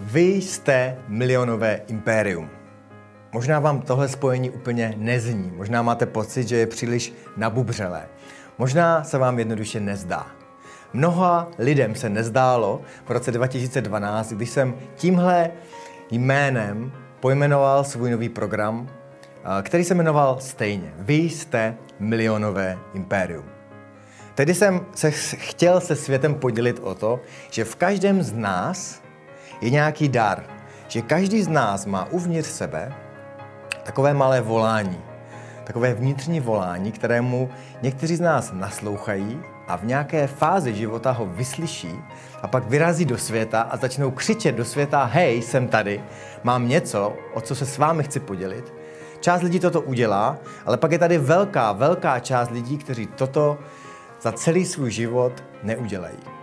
Vy jste milionové impérium. Možná vám tohle spojení úplně nezní, možná máte pocit, že je příliš nabubřelé. Možná se vám jednoduše nezdá. Mnoha lidem se nezdálo v roce 2012, když jsem tímhle jménem pojmenoval svůj nový program, který se jmenoval stejně. Vy jste milionové impérium. Tedy jsem se chtěl se světem podělit o to, že v každém z nás je nějaký dar. Že každý z nás má uvnitř sebe takové malé volání, takové vnitřní volání, kterému někteří z nás naslouchají a v nějaké fázi života ho vyslyší a pak vyrazí do světa a začnou křičet do světa, hej, jsem tady, mám něco, o co se s vámi chci podělit. Část lidí toto udělá, ale pak je tady velká, velká část lidí, kteří toto za celý svůj život neudělají.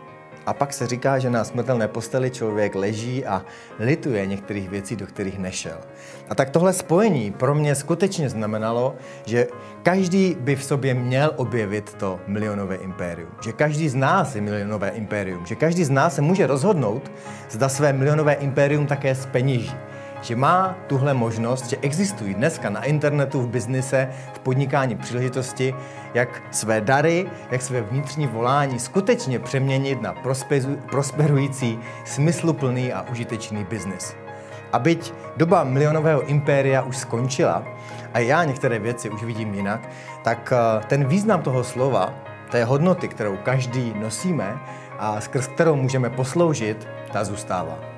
A pak se říká, že na smrtelné posteli člověk leží a lituje některých věcí, do kterých nešel. A tak tohle spojení pro mě skutečně znamenalo, že každý by v sobě měl objevit to milionové impérium. Že každý z nás je milionové impérium. Že každý z nás se může rozhodnout, zda své milionové impérium také speníží že má tuhle možnost, že existují dneska na internetu, v biznise, v podnikání příležitosti, jak své dary, jak své vnitřní volání skutečně přeměnit na prosperující, smysluplný a užitečný biznis. A byť doba milionového impéria už skončila a já některé věci už vidím jinak, tak eh, ten význam toho slova, té hodnoty, kterou každý nosíme a skrz kterou můžeme posloužit, ta zůstává.